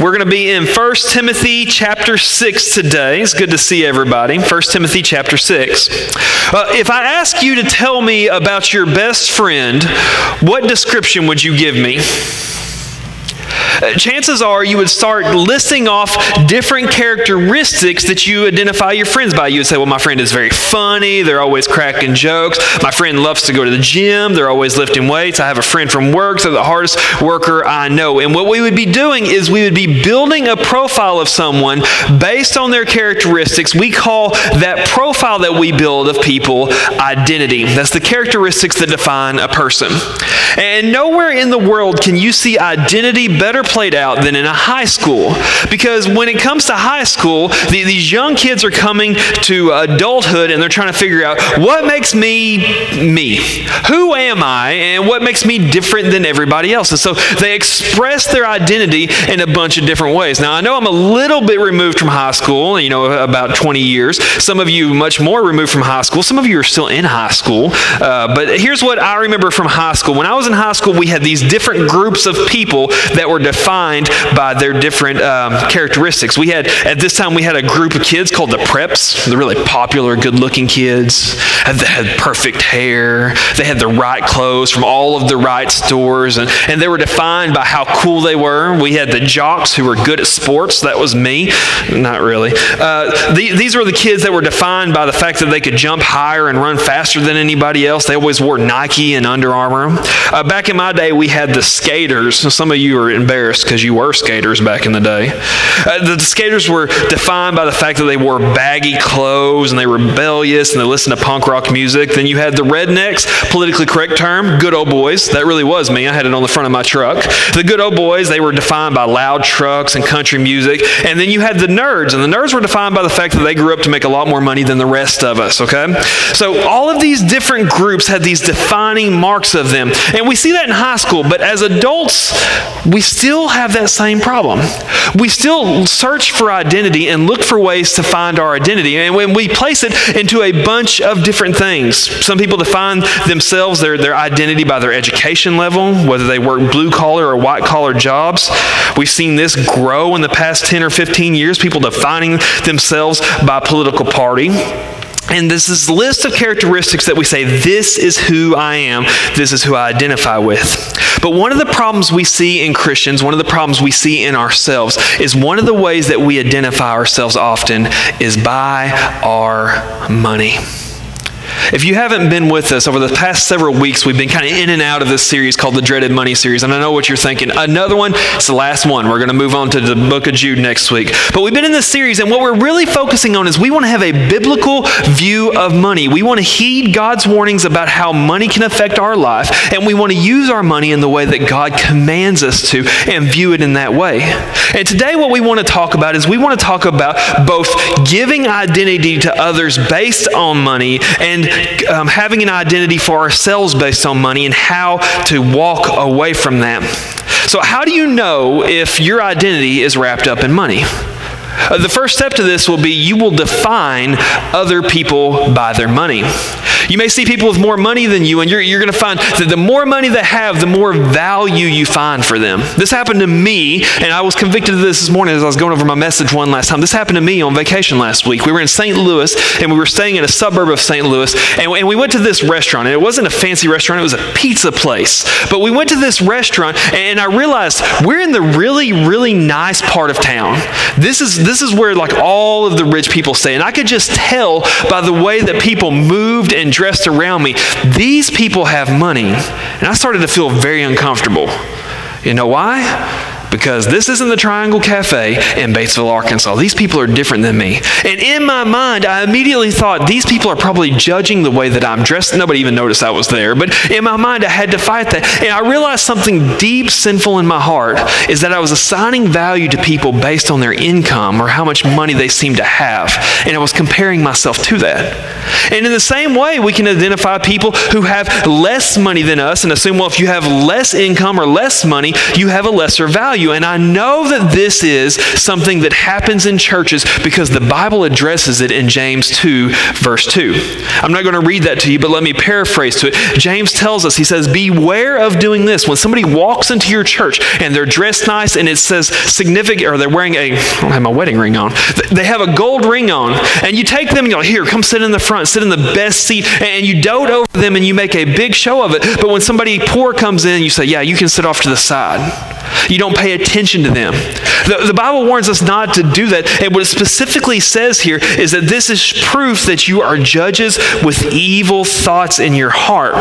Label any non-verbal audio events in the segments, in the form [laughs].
We're going to be in 1 Timothy chapter 6 today. It's good to see everybody. 1 Timothy chapter 6. Uh, if I ask you to tell me about your best friend, what description would you give me? Uh, chances are you would start listing off different characteristics that you identify your friends by. You would say, Well, my friend is very funny. They're always cracking jokes. My friend loves to go to the gym. They're always lifting weights. I have a friend from work. They're the hardest worker I know. And what we would be doing is we would be building a profile of someone based on their characteristics. We call that profile that we build of people identity. That's the characteristics that define a person. And nowhere in the world can you see identity better played out than in a high school. Because when it comes to high school, the, these young kids are coming to adulthood and they're trying to figure out what makes me me? Who am I? And what makes me different than everybody else? And so they express their identity in a bunch of different ways. Now, I know I'm a little bit removed from high school, you know, about 20 years. Some of you much more removed from high school. Some of you are still in high school. Uh, but here's what I remember from high school. When I was in high school, we had these different groups of people that were defined by their different um, characteristics. We had, at this time, we had a group of kids called the preps, the really popular, good looking kids. They had perfect hair, they had the right clothes from all of the right stores, and, and they were defined by how cool they were. We had the jocks who were good at sports. That was me. Not really. Uh, the, these were the kids that were defined by the fact that they could jump higher and run faster than anybody else. They always wore Nike and Under Armour. Uh, back in my day, we had the skaters. Some of you are embarrassed because you were skaters back in the day. Uh, the, the, skaters were defined by the fact that they wore baggy clothes and they were rebellious and they listened to punk rock music. Then you had the rednecks, politically correct term, good old boys. That really was me. I had it on the front of my truck. The good old boys, they were defined by loud trucks and country music. And then you had the nerds, and the nerds were defined by the fact that they grew up to make a lot more money than the rest of us, okay? So all of these different groups had these defining marks of them. And we see that in high school, but as adults, we still have that same problem. We still search for identity and look for ways to find our identity. And when we place it into a bunch of different things, some people define themselves, their, their identity by their education level, whether they work blue collar or white collar jobs. We've seen this grow in the past 10 or 15 years, people defining themselves by political party. And this is list of characteristics that we say, this is who I am, this is who I identify with. But one of the problems we see in Christians, one of the problems we see in ourselves, is one of the ways that we identify ourselves often is by our money. If you haven't been with us over the past several weeks, we've been kind of in and out of this series called the Dreaded Money series. And I know what you're thinking. Another one, it's the last one. We're going to move on to the book of Jude next week. But we've been in this series, and what we're really focusing on is we want to have a biblical view of money. We want to heed God's warnings about how money can affect our life, and we want to use our money in the way that God commands us to and view it in that way. And today, what we want to talk about is we want to talk about both giving identity to others based on money and um, having an identity for ourselves based on money and how to walk away from that. So, how do you know if your identity is wrapped up in money? Uh, the first step to this will be you will define other people by their money. You may see people with more money than you, and you're, you're going to find that the more money they have, the more value you find for them. This happened to me, and I was convicted of this this morning as I was going over my message one last time. This happened to me on vacation last week. We were in St. Louis, and we were staying in a suburb of St. Louis, and, and we went to this restaurant. And it wasn't a fancy restaurant, it was a pizza place. But we went to this restaurant, and I realized we're in the really, really nice part of town. This is, this is where like all of the rich people stay. And I could just tell by the way that people moved and dressed around me, these people have money. And I started to feel very uncomfortable. You know why? Because this isn't the Triangle Cafe in Batesville, Arkansas. These people are different than me. And in my mind, I immediately thought these people are probably judging the way that I'm dressed. Nobody even noticed I was there. But in my mind, I had to fight that. And I realized something deep sinful in my heart is that I was assigning value to people based on their income or how much money they seem to have. And I was comparing myself to that. And in the same way, we can identify people who have less money than us and assume, well, if you have less income or less money, you have a lesser value. And I know that this is something that happens in churches because the Bible addresses it in James 2, verse 2. I'm not going to read that to you, but let me paraphrase to it. James tells us, he says, Beware of doing this. When somebody walks into your church and they're dressed nice and it says significant, or they're wearing a, I don't have my wedding ring on, they have a gold ring on, and you take them and you're like, Here, come sit in the front, sit in the best seat, and you dote over them and you make a big show of it. But when somebody poor comes in, you say, Yeah, you can sit off to the side. You don't pay attention to them. The, the, Bible warns us not to do that. And what it specifically says here is that this is proof that you are judges with evil thoughts in your heart.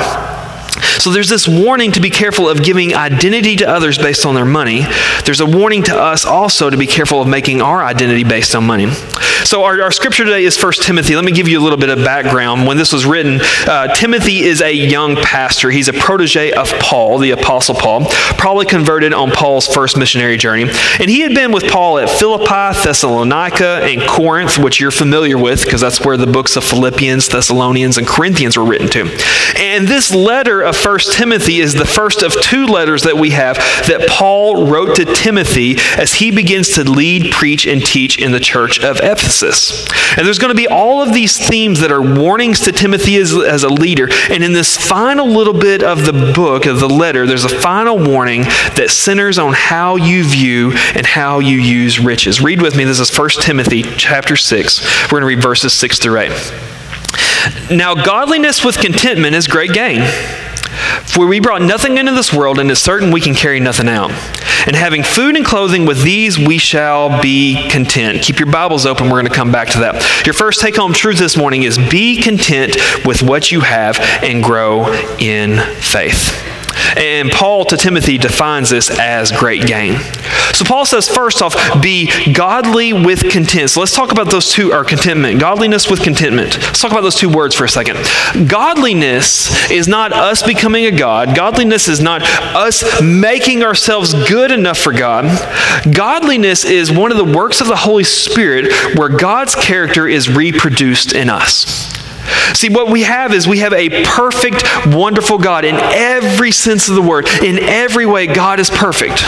So there's this warning to be careful of giving identity to others based on their money. There's a warning to us also to be careful of making our identity based on money. So our, our scripture today is 1 Timothy. Let me give you a little bit of background. When this was written, uh, Timothy is a young pastor. He's a protege of Paul, the Apostle Paul, probably converted on Paul's first missionary journey. And he had been with Paul at Philippi, Thessalonica, and Corinth, which you're familiar with because that's where the books of Philippians, Thessalonians, and Corinthians were written to. And this letter of 1 Timothy is the first of two letters that we have that Paul wrote to Timothy as he begins to lead, preach, and teach in the church of Ephesus. And there's going to be all of these themes that are warnings to Timothy as, as a leader. And in this final little bit of the book, of the letter, there's a final warning that centers on how you view and how you use riches. Read with me. This is 1 Timothy chapter 6. We're going to read verses 6 through 8. Now, godliness with contentment is great gain. For we brought nothing into this world, and it's certain we can carry nothing out. And having food and clothing, with these we shall be content. Keep your Bibles open. We're going to come back to that. Your first take home truth this morning is be content with what you have and grow in faith. And Paul to Timothy defines this as great gain. So Paul says, first off, be godly with content. So let's talk about those two, or contentment, godliness with contentment. Let's talk about those two words for a second. Godliness is not us becoming a God, godliness is not us making ourselves good enough for God. Godliness is one of the works of the Holy Spirit where God's character is reproduced in us. See, what we have is we have a perfect, wonderful God in every sense of the word. In every way, God is perfect.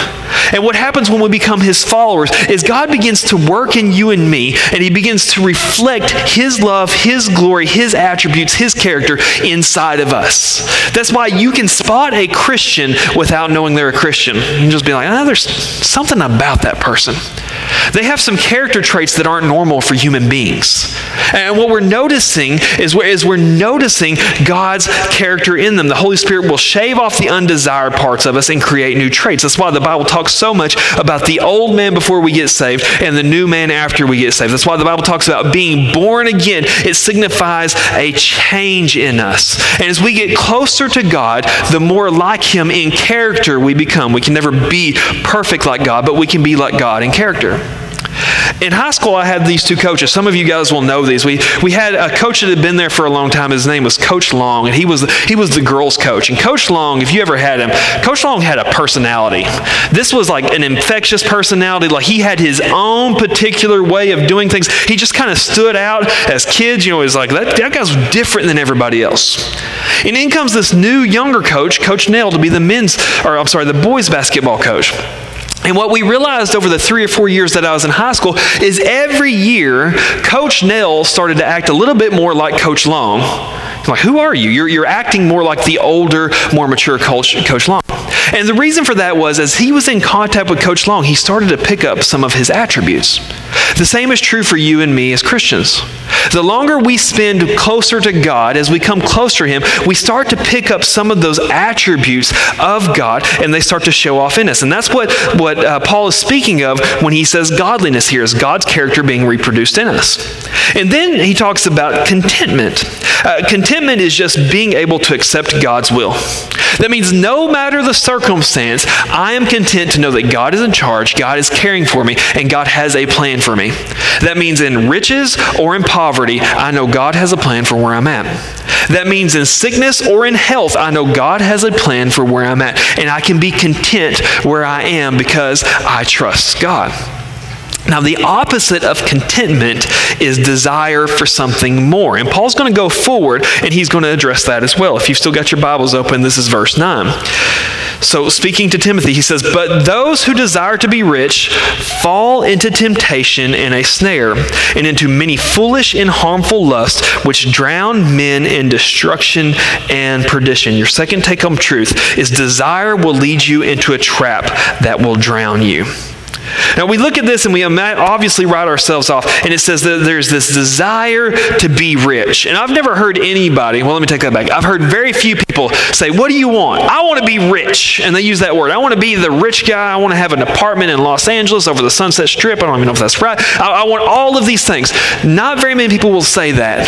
And what happens when we become His followers is God begins to work in you and me, and He begins to reflect His love, His glory, His attributes, His character inside of us. That's why you can spot a Christian without knowing they're a Christian. You can just be like, oh, there's something about that person. They have some character traits that aren't normal for human beings. And what we're noticing is we're, is we're noticing God's character in them. The Holy Spirit will shave off the undesired parts of us and create new traits. That's why the Bible talks so much about the old man before we get saved and the new man after we get saved. That's why the Bible talks about being born again. It signifies a change in us. And as we get closer to God, the more like Him in character we become. We can never be perfect like God, but we can be like God in character. In high school, I had these two coaches. Some of you guys will know these. We, we had a coach that had been there for a long time. His name was Coach Long, and he was, he was the girls' coach. And Coach Long, if you ever had him, Coach Long had a personality. This was like an infectious personality. Like he had his own particular way of doing things. He just kind of stood out as kids. You know, was like, that, that guy's different than everybody else. And in comes this new, younger coach, Coach Nell, to be the men's, or I'm sorry, the boys' basketball coach. And what we realized over the three or four years that I was in high school is every year, Coach Nell started to act a little bit more like Coach Long. Like, who are you? You're, you're acting more like the older, more mature Coach, Coach Long. And the reason for that was as he was in contact with Coach Long, he started to pick up some of his attributes. The same is true for you and me as Christians. The longer we spend closer to God, as we come closer to Him, we start to pick up some of those attributes of God and they start to show off in us. And that's what, what uh, Paul is speaking of when he says godliness here is God's character being reproduced in us. And then he talks about contentment. Uh, contentment is just being able to accept God's will. That means no matter the circumstance, I am content to know that God is in charge, God is caring for me, and God has a plan for me. That means in riches or in poverty, I know God has a plan for where I'm at. That means in sickness or in health, I know God has a plan for where I'm at, and I can be content where I am because I trust God. Now, the opposite of contentment is desire for something more. And Paul's going to go forward and he's going to address that as well. If you've still got your Bibles open, this is verse 9. So, speaking to Timothy, he says, But those who desire to be rich fall into temptation and a snare, and into many foolish and harmful lusts, which drown men in destruction and perdition. Your second take home truth is desire will lead you into a trap that will drown you. Now we look at this and we obviously write ourselves off, and it says that there's this desire to be rich. And I've never heard anybody, well, let me take that back. I've heard very few people say, What do you want? I want to be rich. And they use that word. I want to be the rich guy. I want to have an apartment in Los Angeles over the Sunset Strip. I don't even know if that's right. I, I want all of these things. Not very many people will say that.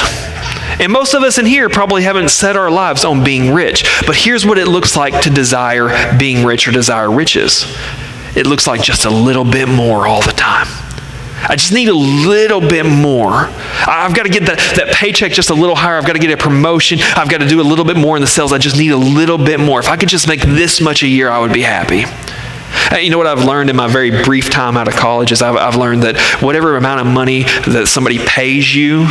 And most of us in here probably haven't set our lives on being rich. But here's what it looks like to desire being rich or desire riches it looks like just a little bit more all the time. I just need a little bit more. I've got to get that, that paycheck just a little higher. I've got to get a promotion. I've got to do a little bit more in the sales. I just need a little bit more. If I could just make this much a year, I would be happy. You know what I've learned in my very brief time out of college is I've, I've, learned that whatever amount of money that somebody pays you,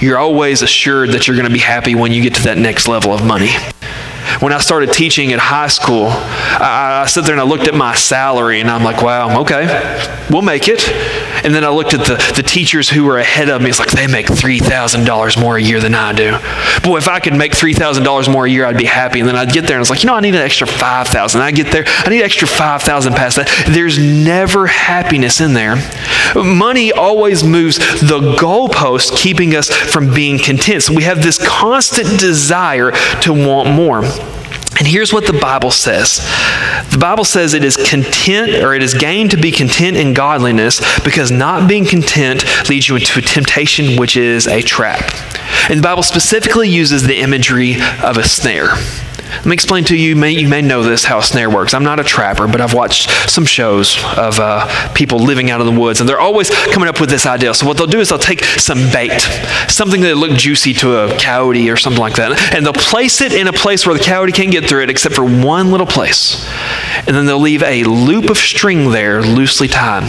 you're always assured that you're going to be happy when you get to that next level of money. When I started teaching at high school, I, I sat there and I looked at my salary and I'm like, wow, okay, we'll make it. And then I looked at the, the teachers who were ahead of me. It's like they make $3,000 more a year than I do. Boy, if I could make $3,000 more a year, I'd be happy. And then I'd get there and it's like, you know, I need an extra 5000 I get there, I need an extra 5000 past that. There's never happiness in there. Money always moves the goalpost, keeping us from being content. So we have this constant desire to want more. And here's what the Bible says the Bible says it is content, or it is gain to be content in godliness, because not being content leads you into a temptation, which is a trap. And the Bible specifically uses the imagery of a snare. Let me explain to you, you may, you may know this, how a snare works. I'm not a trapper, but I've watched some shows of uh, people living out in the woods, and they're always coming up with this idea. So what they'll do is they'll take some bait, something that look juicy to a coyote or something like that, and they'll place it in a place where the coyote can't get through it except for one little place. And then they'll leave a loop of string there loosely tied.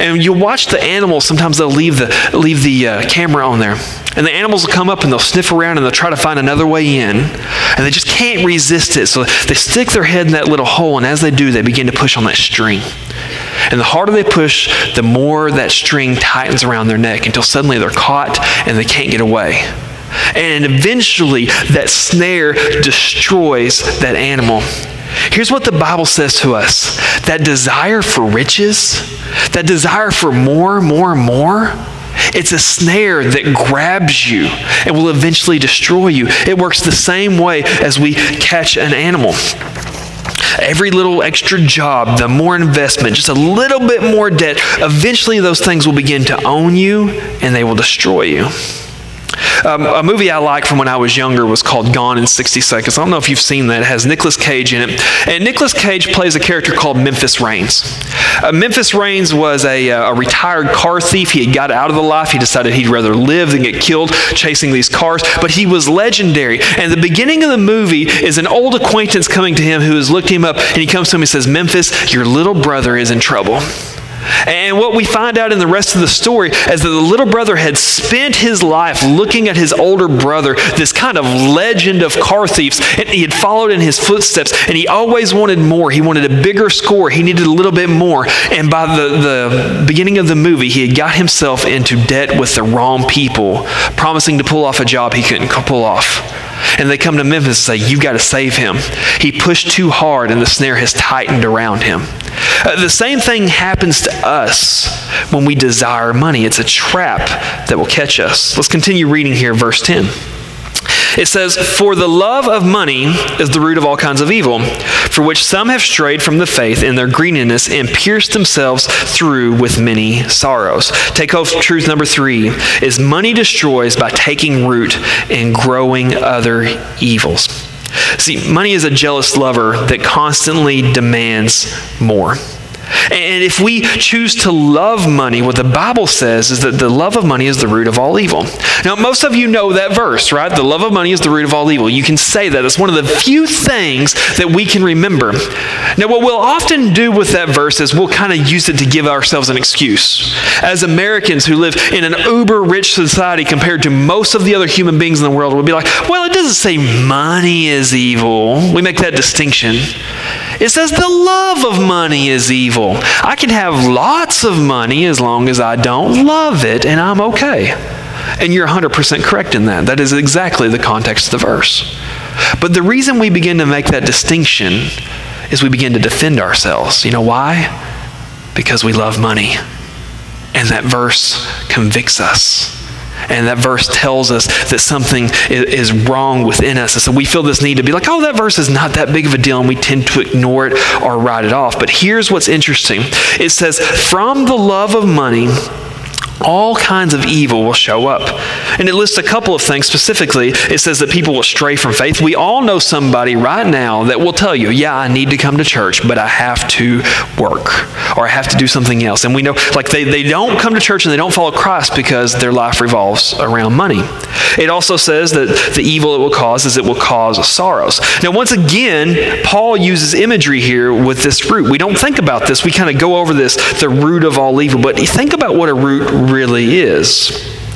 And you watch the animals, sometimes they'll leave the, leave the uh, camera on there. And the animals will come up and they'll sniff around and they'll try to find another way in. And they just can't resist it. So they stick their head in that little hole. And as they do, they begin to push on that string. And the harder they push, the more that string tightens around their neck until suddenly they're caught and they can't get away. And eventually, that snare destroys that animal. Here's what the Bible says to us that desire for riches, that desire for more, more, more, it's a snare that grabs you and will eventually destroy you. It works the same way as we catch an animal. Every little extra job, the more investment, just a little bit more debt, eventually those things will begin to own you and they will destroy you. Um, a movie I like from when I was younger was called Gone in 60 Seconds. I don't know if you've seen that. It has Nicolas Cage in it. And Nicolas Cage plays a character called Memphis Raines. Uh, Memphis Raines was a, uh, a retired car thief. He had got out of the life. He decided he'd rather live than get killed chasing these cars. But he was legendary. And the beginning of the movie is an old acquaintance coming to him who has looked him up. And he comes to him and says, Memphis, your little brother is in trouble. And what we find out in the rest of the story is that the little brother had spent his life looking at his older brother, this kind of legend of car thieves, and he had followed in his footsteps, and he always wanted more. He wanted a bigger score. He needed a little bit more. And by the, the beginning of the movie, he had got himself into debt with the wrong people, promising to pull off a job he couldn't pull off. And they come to Memphis and say, You've got to save him. He pushed too hard, and the snare has tightened around him. Uh, the same thing happens to us when we desire money. It's a trap that will catch us. Let's continue reading here, verse 10. It says, For the love of money is the root of all kinds of evil, for which some have strayed from the faith in their greediness and pierced themselves through with many sorrows. Take home truth number three is money destroys by taking root and growing other evils. See, money is a jealous lover that constantly demands more. And if we choose to love money, what the Bible says is that the love of money is the root of all evil. Now, most of you know that verse, right? The love of money is the root of all evil. You can say that. It's one of the few things that we can remember. Now, what we'll often do with that verse is we'll kind of use it to give ourselves an excuse. As Americans who live in an uber rich society compared to most of the other human beings in the world, we'll be like, well, it doesn't say money is evil. We make that distinction. It says the love of money is evil. I can have lots of money as long as I don't love it and I'm okay. And you're 100% correct in that. That is exactly the context of the verse. But the reason we begin to make that distinction is we begin to defend ourselves. You know why? Because we love money. And that verse convicts us. And that verse tells us that something is wrong within us. And so we feel this need to be like, oh, that verse is not that big of a deal, and we tend to ignore it or write it off. But here's what's interesting it says, from the love of money, all kinds of evil will show up. And it lists a couple of things specifically. It says that people will stray from faith. We all know somebody right now that will tell you, yeah, I need to come to church, but I have to work or I have to do something else. And we know, like, they, they don't come to church and they don't follow Christ because their life revolves around money. It also says that the evil it will cause is it will cause sorrows. Now, once again, Paul uses imagery here with this root. We don't think about this. We kind of go over this, the root of all evil, but think about what a root really is.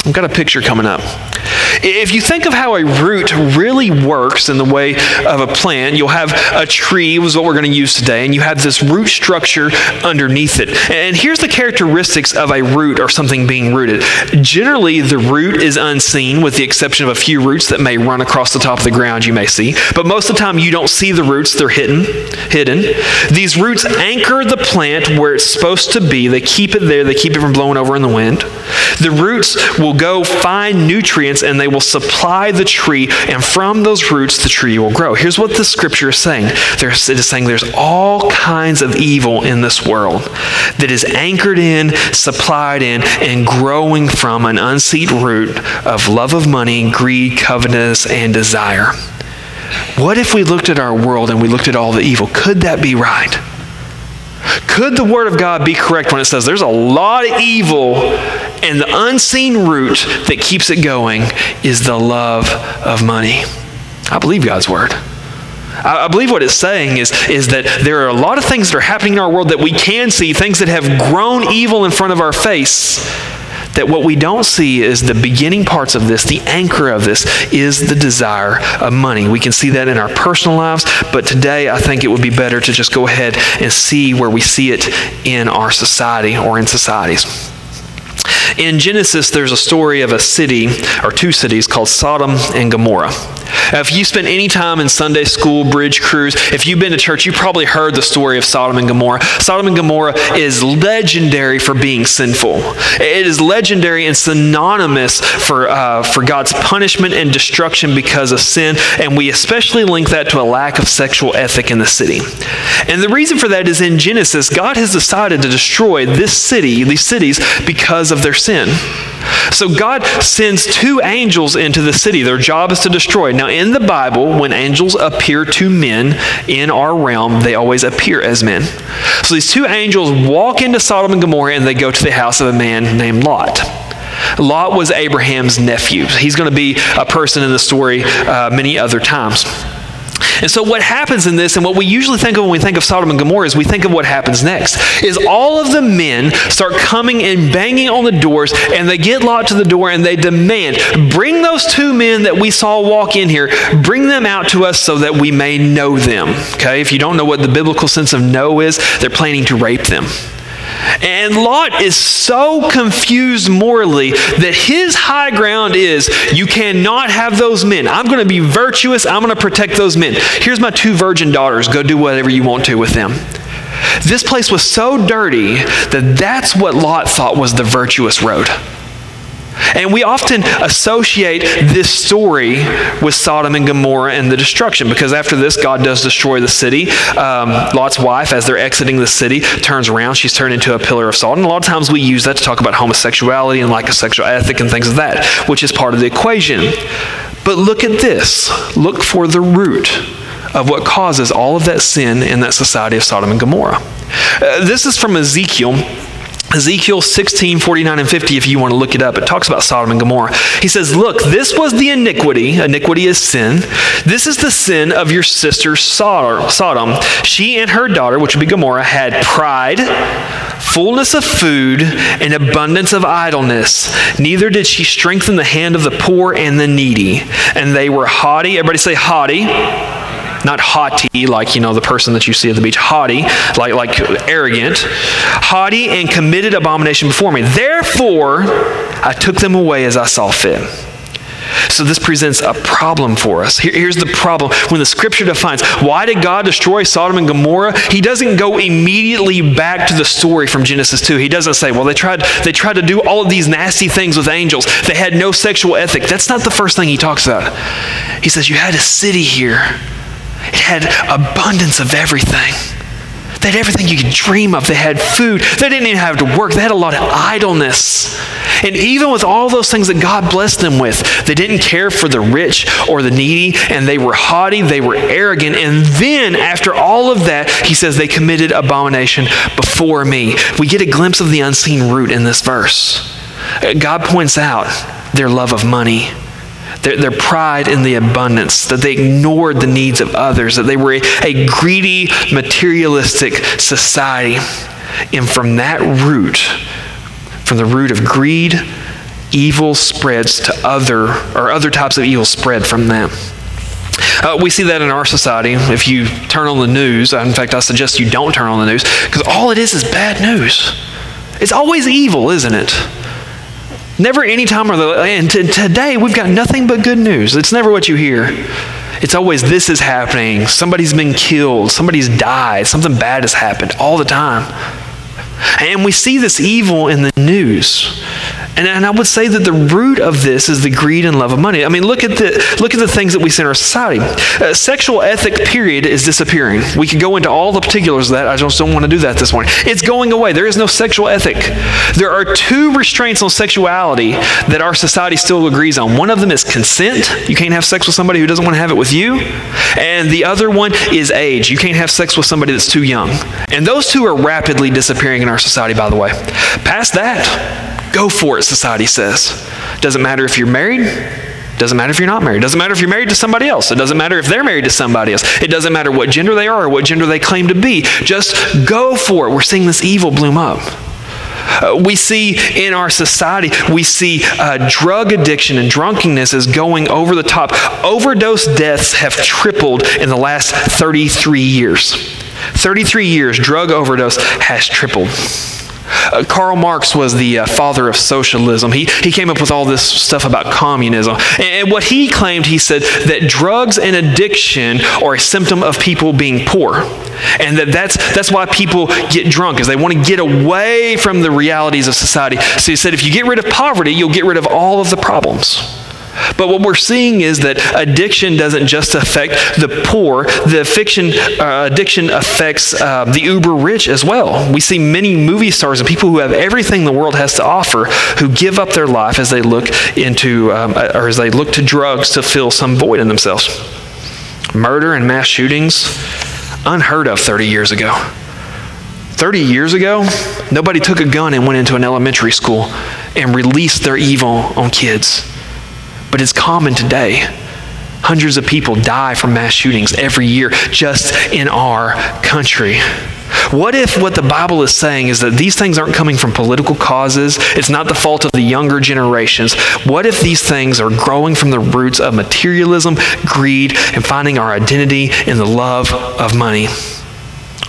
I've got a picture coming up. If you think of how a root really works in the way of a plant, you'll have a tree, was what we're going to use today, and you have this root structure underneath it. And here's the characteristics of a root or something being rooted. Generally, the root is unseen, with the exception of a few roots that may run across the top of the ground you may see. But most of the time, you don't see the roots, they're hidden. hidden. These roots anchor the plant where it's supposed to be, they keep it there, they keep it from blowing over in the wind. The roots will go find nutrients and they will supply the tree, and from those roots the tree will grow. Here's what the scripture is saying there's, it is saying there's all kinds of evil in this world that is anchored in, supplied in, and growing from an unseed root of love of money, greed, covetousness, and desire. What if we looked at our world and we looked at all the evil? Could that be right? Could the Word of God be correct when it says there's a lot of evil and the unseen root that keeps it going is the love of money? I believe God's Word. I believe what it's saying is, is that there are a lot of things that are happening in our world that we can see, things that have grown evil in front of our face that what we don't see is the beginning parts of this, the anchor of this, is the desire of money. We can see that in our personal lives, but today I think it would be better to just go ahead and see where we see it in our society or in societies. In Genesis, there's a story of a city, or two cities, called Sodom and Gomorrah. If you spent any time in Sunday school, bridge cruise, if you've been to church, you probably heard the story of Sodom and Gomorrah. Sodom and Gomorrah is legendary for being sinful. It is legendary and synonymous for, uh, for God's punishment and destruction because of sin, and we especially link that to a lack of sexual ethic in the city. And the reason for that is in Genesis, God has decided to destroy this city, these cities, because of their sin. So God sends two angels into the city. Their job is to destroy. Now, in the Bible, when angels appear to men in our realm, they always appear as men. So these two angels walk into Sodom and Gomorrah and they go to the house of a man named Lot. Lot was Abraham's nephew. He's going to be a person in the story uh, many other times. And so what happens in this, and what we usually think of when we think of Sodom and Gomorrah, is we think of what happens next. Is all of the men start coming and banging on the doors, and they get Lot to the door, and they demand, bring those two men that we saw walk in here, bring them out to us so that we may know them. Okay, if you don't know what the biblical sense of know is, they're planning to rape them. And Lot is so confused morally that his high ground is you cannot have those men. I'm going to be virtuous. I'm going to protect those men. Here's my two virgin daughters. Go do whatever you want to with them. This place was so dirty that that's what Lot thought was the virtuous road. And we often associate this story with Sodom and Gomorrah and the destruction because after this, God does destroy the city. Um, Lot's wife, as they're exiting the city, turns around. She's turned into a pillar of salt. And a lot of times we use that to talk about homosexuality and like a sexual ethic and things of that, which is part of the equation. But look at this. Look for the root of what causes all of that sin in that society of Sodom and Gomorrah. Uh, this is from Ezekiel Ezekiel 16, 49, and 50, if you want to look it up, it talks about Sodom and Gomorrah. He says, Look, this was the iniquity. Iniquity is sin. This is the sin of your sister Sodom. She and her daughter, which would be Gomorrah, had pride, fullness of food, and abundance of idleness. Neither did she strengthen the hand of the poor and the needy. And they were haughty. Everybody say haughty not haughty like you know the person that you see at the beach haughty like like arrogant haughty and committed abomination before me therefore i took them away as i saw fit so this presents a problem for us. Here, here's the problem. When the scripture defines why did God destroy Sodom and Gomorrah, he doesn't go immediately back to the story from Genesis 2. He doesn't say, well, they tried, they tried to do all of these nasty things with angels. They had no sexual ethic. That's not the first thing he talks about. He says, you had a city here it had abundance of everything. They had everything you could dream of. They had food. They didn't even have to work. They had a lot of idleness. And even with all those things that God blessed them with, they didn't care for the rich or the needy, and they were haughty, they were arrogant. And then, after all of that, he says they committed abomination before me. We get a glimpse of the unseen root in this verse. Uh, God points out their love of money their, their pride in the abundance, that they ignored the needs of others, that they were a, a greedy, materialistic society. And from that root, from the root of greed, evil spreads to other, or other types of evil spread from them. Uh, we see that in our society. If you turn on the news, in fact, I suggest you don't turn on the news, because all it is is bad news. It's always evil, isn't it? Never any time are the, and t- today we've got nothing but good news. It's never what you hear. It's always this is happening. Somebody's been killed. Somebody's died. Something bad has happened all the time. And we see this evil in the news. And, and I would say that the root of this is the greed and love of money. I mean, look at the, look at the things that we see in our society. Uh, sexual ethic, period, is disappearing. We could go into all the particulars of that. I just don't want to do that this morning. It's going away. There is no sexual ethic. There are two restraints on sexuality that our society still agrees on. One of them is consent. You can't have sex with somebody who doesn't want to have it with you. And the other one is age. You can't have sex with somebody that's too young. And those two are rapidly disappearing in our society, by the way. Past that, Go for it, society says. Doesn't matter if you're married. Doesn't matter if you're not married. Doesn't matter if you're married to somebody else. It doesn't matter if they're married to somebody else. It doesn't matter what gender they are or what gender they claim to be. Just go for it. We're seeing this evil bloom up. Uh, we see in our society, we see uh, drug addiction and drunkenness is going over the top. Overdose deaths have tripled in the last 33 years. 33 years, drug overdose has tripled. Uh, Karl Marx was the uh, father of socialism. He, he came up with all this stuff about communism. And, and what he claimed, he said that drugs and addiction are a symptom of people being poor. And that that's, that's why people get drunk, is they want to get away from the realities of society. So he said, if you get rid of poverty, you'll get rid of all of the problems. But what we're seeing is that addiction doesn't just affect the poor, the fiction, uh, addiction affects uh, the uber rich as well. We see many movie stars and people who have everything the world has to offer who give up their life as they look into, um, uh, or as they look to drugs to fill some void in themselves. Murder and mass shootings, unheard of 30 years ago. 30 years ago, nobody took a gun and went into an elementary school and released their evil on kids. But it's common today. Hundreds of people die from mass shootings every year just in our country. What if what the Bible is saying is that these things aren't coming from political causes? It's not the fault of the younger generations. What if these things are growing from the roots of materialism, greed, and finding our identity in the love of money?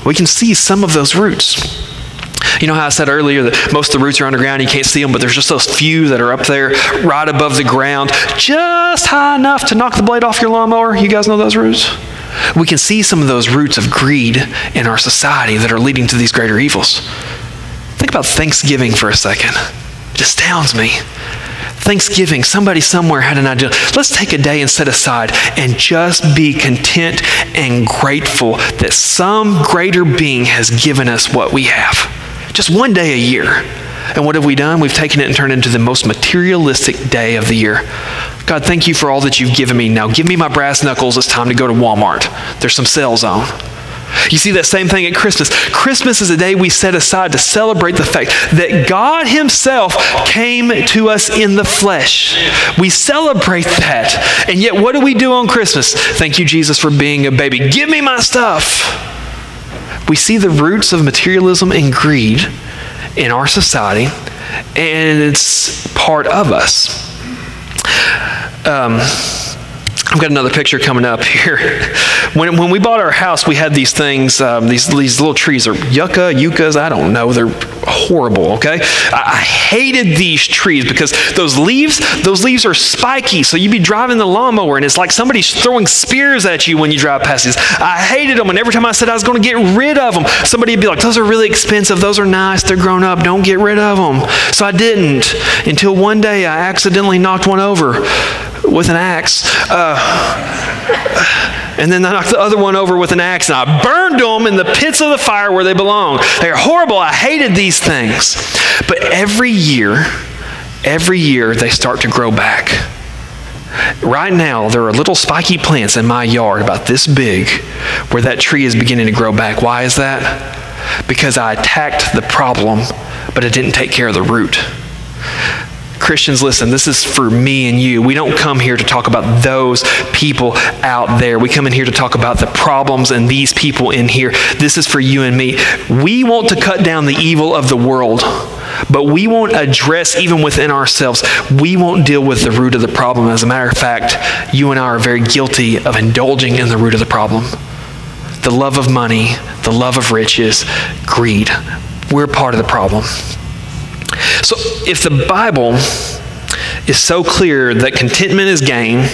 We can see some of those roots. You know how I said earlier that most of the roots are underground, you can't see them, but there's just those few that are up there right above the ground, just high enough to knock the blade off your lawnmower. You guys know those roots? We can see some of those roots of greed in our society that are leading to these greater evils. Think about Thanksgiving for a second. It astounds me. Thanksgiving, somebody somewhere had an idea. Let's take a day and set aside and just be content and grateful that some greater being has given us what we have. Just one day a year. And what have we done? We've taken it and turned it into the most materialistic day of the year. God, thank you for all that you've given me. Now give me my brass knuckles. It's time to go to Walmart. There's some sales on. You see that same thing at Christmas. Christmas is a day we set aside to celebrate the fact that God Himself came to us in the flesh. We celebrate that. And yet, what do we do on Christmas? Thank you, Jesus, for being a baby. Give me my stuff. We see the roots of materialism and greed in our society, and it's part of us. Um, I've got another picture coming up here. [laughs] When, when we bought our house, we had these things, um, these, these little trees, are yucca, yuccas, I don't know. They're horrible, okay? I, I, hated these trees because those leaves, those leaves are spiky. So you'd be driving the lawnmower and it's like somebody's throwing spears at you when you drive past these. I hated them. And every time I said I was going to get rid of them, somebody would be like, those are really expensive. Those are nice. They're grown up. Don't get rid of them. So I didn't until one day I accidentally knocked one over with an axe. Uh, and then I knocked the other one over with an axe and I burned them in the pits of the fire where they belong. They're horrible. I hated these things. But every year, every year they start to grow back. Right now, there are little spiky plants in my yard about this big where that tree is beginning to grow back. Why is that? Because I attacked the problem, but it didn't take care of the root. Christians, listen, this is for me and you. We don't come here to talk about those people out there. We come in here to talk about the problems and these people in here. This is for you and me. We want to cut down the evil of the world, but we won't address even within ourselves. We won't deal with the root of the problem. As a matter of fact, you and I are very guilty of indulging in the root of the problem the love of money, the love of riches, greed. We're part of the problem. So if the Bible is so clear that contentment is gain,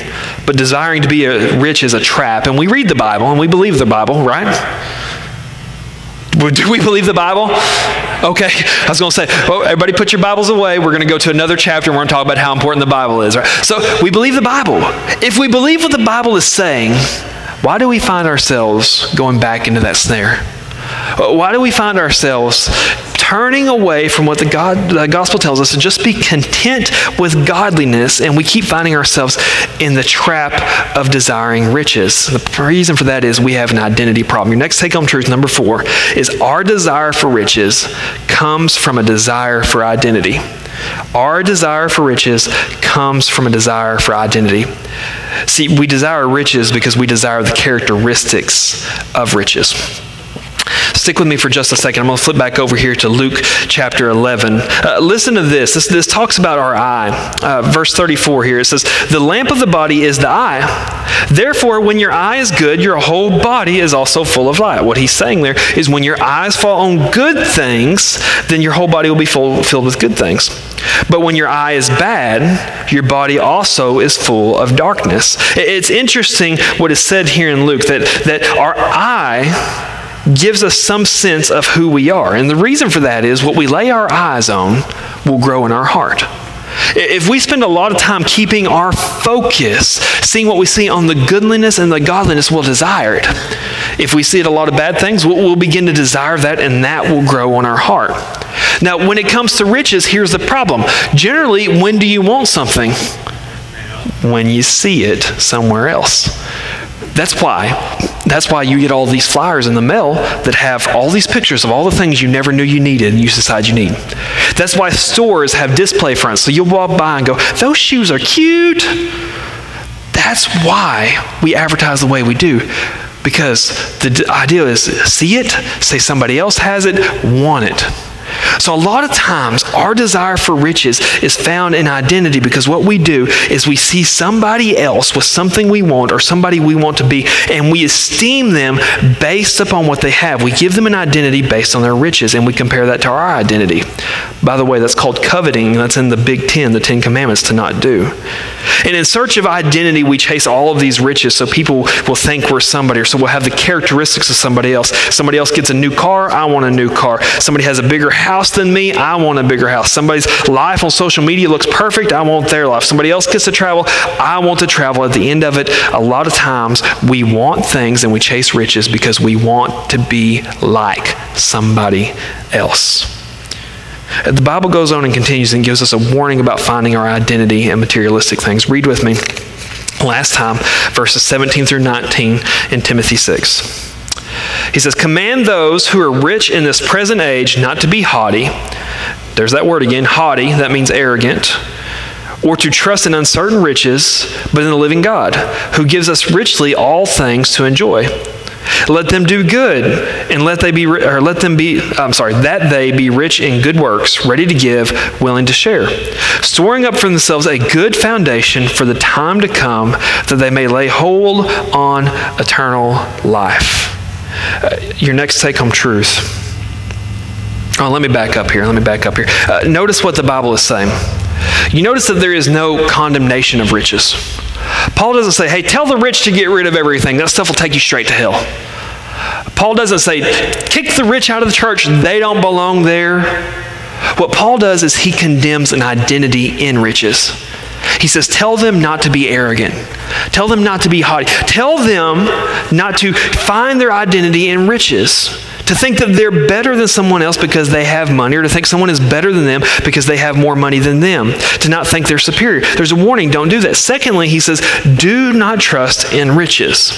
but desiring to be rich is a trap, and we read the Bible and we believe the Bible, right? Do we believe the Bible? Okay, I was going to say, well, everybody put your Bibles away. We're going to go to another chapter and we're going to talk about how important the Bible is. Right? So we believe the Bible. If we believe what the Bible is saying, why do we find ourselves going back into that snare? Why do we find ourselves turning away from what the, God, the gospel tells us and just be content with godliness, and we keep finding ourselves in the trap of desiring riches. The reason for that is we have an identity problem. Your next take home truth, number four, is our desire for riches comes from a desire for identity. Our desire for riches comes from a desire for identity. See, we desire riches because we desire the characteristics of riches. Stick with me for just a second. I'm going to flip back over here to Luke chapter 11. Uh, listen to this. this. This talks about our eye. Uh, verse 34 here it says, The lamp of the body is the eye. Therefore, when your eye is good, your whole body is also full of light. What he's saying there is when your eyes fall on good things, then your whole body will be full, filled with good things. But when your eye is bad, your body also is full of darkness. It's interesting what is said here in Luke that, that our eye gives us some sense of who we are. And the reason for that is what we lay our eyes on will grow in our heart. If we spend a lot of time keeping our focus, seeing what we see on the goodliness and the godliness, we'll desire it. If we see it a lot of bad things, we'll, begin to desire that, and that will grow on our heart. Now, when it comes to riches, here's the problem. Generally, when do you want something? When you see it somewhere else. That's why. That's why you get all these flyers in the mail that have all these pictures of all the things you never knew you needed and you decide you need. That's why stores have display fronts. So you'll walk by and go, those shoes are cute. That's why we advertise the way we do. Because the idea is see it, say somebody else has it, want it. So, a lot of times, our desire for riches is found in identity because what we do is we see somebody else with something we want or somebody we want to be, and we esteem them based upon what they have. We give them an identity based on their riches, and we compare that to our identity. By the way, that's called coveting. That's in the Big Ten, the Ten Commandments to not do. And in search of identity, we chase all of these riches so people will think we're somebody, or so we'll have the characteristics of somebody else. Somebody else gets a new car, I want a new car. Somebody has a bigger house than me, I want a bigger house. Somebody's life on social media looks perfect, I want their life. Somebody else gets to travel, I want to travel. At the end of it, a lot of times we want things and we chase riches because we want to be like somebody else. The Bible goes on and continues and gives us a warning about finding our identity in materialistic things. Read with me last time, verses 17 through 19 in Timothy 6. He says, Command those who are rich in this present age not to be haughty. There's that word again, haughty, that means arrogant. Or to trust in uncertain riches, but in the living God, who gives us richly all things to enjoy. Let them do good, and let they be, or let them be. I'm sorry, that they be rich in good works, ready to give, willing to share, storing up for themselves a good foundation for the time to come, that they may lay hold on eternal life. Uh, your next take-home truth. Oh, let me back up here. Let me back up here. Uh, notice what the Bible is saying. You notice that there is no condemnation of riches. Paul doesn't say, hey, tell the rich to get rid of everything. That stuff will take you straight to hell. Paul doesn't say, kick the rich out of the church. They don't belong there. What Paul does is he condemns an identity in riches. He says, Tell them not to be arrogant. Tell them not to be haughty. Tell them not to find their identity in riches. To think that they're better than someone else because they have money, or to think someone is better than them because they have more money than them. To not think they're superior. There's a warning don't do that. Secondly, he says, Do not trust in riches.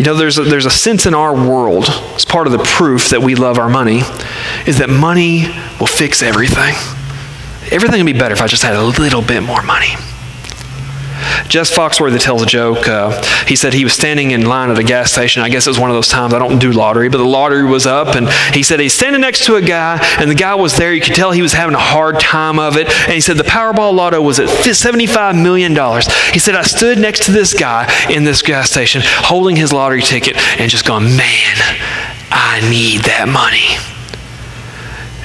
You know, there's a, there's a sense in our world, it's part of the proof that we love our money, is that money will fix everything. Everything would be better if I just had a little bit more money. Jeff Foxworthy tells a joke. Uh, he said he was standing in line at a gas station. I guess it was one of those times I don't do lottery, but the lottery was up, and he said he's standing next to a guy, and the guy was there. You could tell he was having a hard time of it. And he said the Powerball lotto was at $75 million. He said, I stood next to this guy in this gas station holding his lottery ticket and just going, man, I need that money.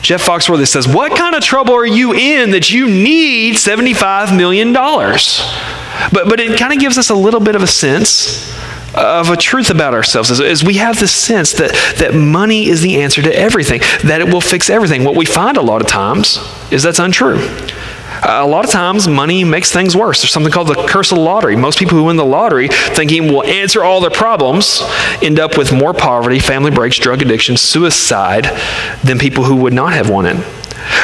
Jeff Foxworthy says, What kind of trouble are you in that you need $75 million? But, but it kind of gives us a little bit of a sense of a truth about ourselves as, as, we have this sense that, that money is the answer to everything, that it will fix everything. What we find a lot of times is that's untrue. A lot of times, money makes things worse. There's something called the curse of the lottery. Most people who win the lottery thinking will answer all their problems end up with more poverty, family breaks, drug addiction, suicide than people who would not have won it.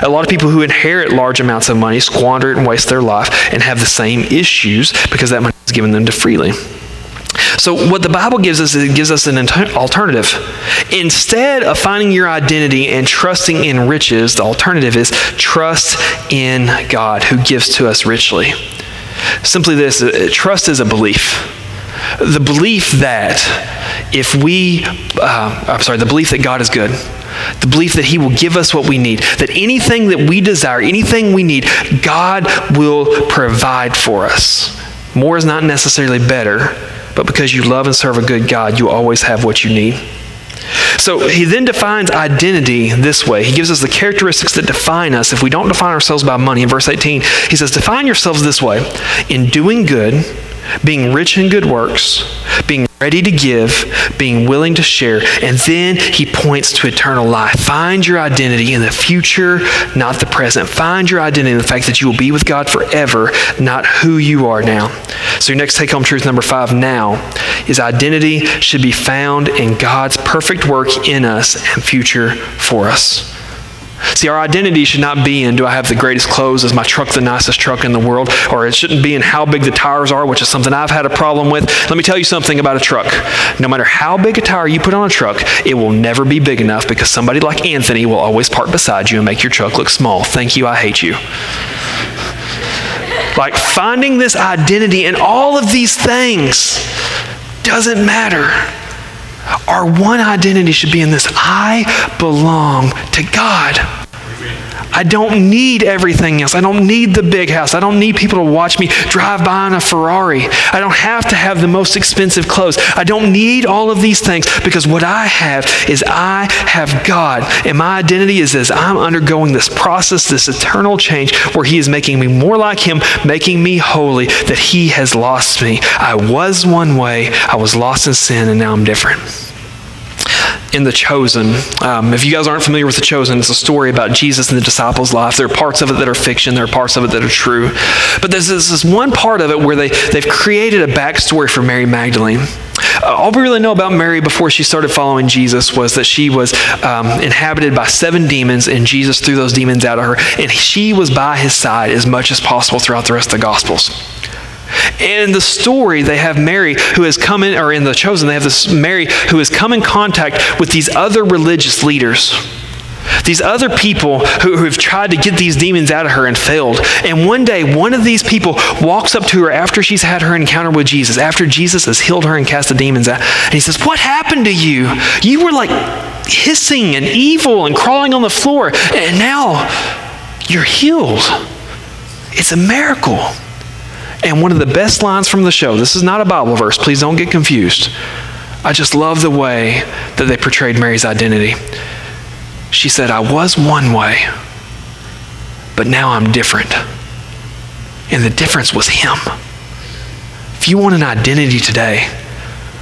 A lot of people who inherit large amounts of money squander it and waste their life and have the same issues because that money is given them to freely. So, what the Bible gives us is it gives us an alternative. Instead of finding your identity and trusting in riches, the alternative is trust in God who gives to us richly. Simply this uh, trust is a belief. The belief that if we, uh, I'm sorry, the belief that God is good, the belief that He will give us what we need, that anything that we desire, anything we need, God will provide for us. More is not necessarily better, but because you love and serve a good God, you always have what you need. So he then defines identity this way. He gives us the characteristics that define us. If we don't define ourselves by money, in verse 18, he says, Define yourselves this way in doing good, being rich in good works, being ready to give, being willing to share, and then he points to eternal life. Find your identity in the future, not the present. Find your identity in the fact that you will be with God forever, not who you are now. So, your next take home truth number five now is identity should be found in God's perfect work in us and future for us. See, our identity should not be in do I have the greatest clothes? Is my truck the nicest truck in the world? Or it shouldn't be in how big the tires are, which is something I've had a problem with. Let me tell you something about a truck. No matter how big a tire you put on a truck, it will never be big enough because somebody like Anthony will always park beside you and make your truck look small. Thank you, I hate you. Like finding this identity in all of these things doesn't matter. Our one identity should be in this I belong to God. I don't need everything else. I don't need the big house. I don't need people to watch me drive by in a Ferrari. I don't have to have the most expensive clothes. I don't need all of these things because what I have is I have God. And my identity is as I'm undergoing this process, this eternal change where He is making me more like Him, making me holy, that He has lost me. I was one way, I was lost in sin, and now I'm different in The Chosen. Um, if you guys aren't familiar with The Chosen, it's a story about Jesus and the disciples' life. There are parts of it that are fiction, there are parts of it that are true. But there's this, this one part of it where they, they've created a backstory for Mary Magdalene. Uh, all we really know about Mary before she started following Jesus was that she was um, inhabited by seven demons, and Jesus threw those demons out of her, and she was by his side as much as possible throughout the rest of the Gospels. And in the story, they have Mary who has come in, or in the chosen, they have this Mary who has come in contact with these other religious leaders these other people who, who have tried to get these demons out of her and failed. And one day, one of these people walks up to her after she's had her encounter with Jesus, after Jesus has healed her and cast the demons out. And he says, What happened to you? You were like hissing and evil and crawling on the floor, and now you're healed. It's a miracle. And one of the best lines from the show, this is not a Bible verse, please don't get confused. I just love the way that they portrayed Mary's identity. She said, I was one way, but now I'm different. And the difference was Him. If you want an identity today,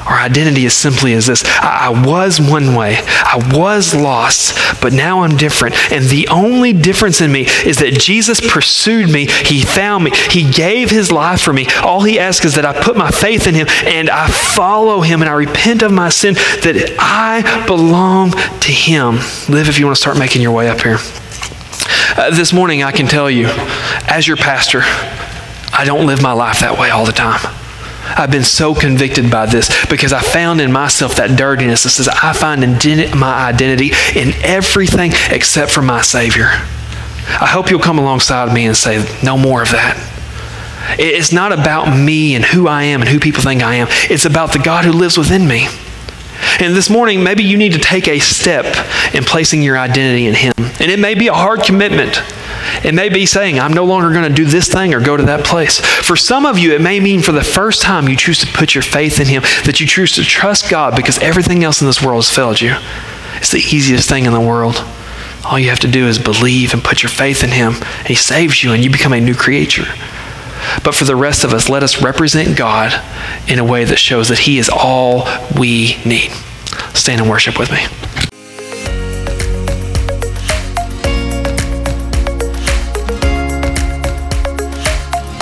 our identity is simply as this I, I, was one way, I was lost, but now I'm different. And the only difference in me is that Jesus pursued me, He found me, He gave His life for me. All He asks is that I put my faith in Him and I follow Him and I repent of my sin, that I belong to Him. Live if you want to start making your way up here. Uh, this morning, I can tell you, as your pastor, I don't live my life that way all the time. I've been so convicted by this because I found in myself that dirtiness that says I find my identity in everything except for my Savior. I hope you'll come alongside me and say, no more of that. It's not about me and who I am and who people think I am. It's about the God who lives within me. And this morning, maybe you need to take a step in placing your identity in Him. And it may be a hard commitment. It may be saying, I'm no longer going to do this thing or go to that place. For some of you, it may mean for the first time you choose to put your faith in Him, that you choose to trust God because everything else in this world has failed you. It's the easiest thing in the world. All you have to do is believe and put your faith in Him. He saves you and you become a new creature. But for the rest of us, let us represent God in a way that shows that He is all we need. Stand and worship with me.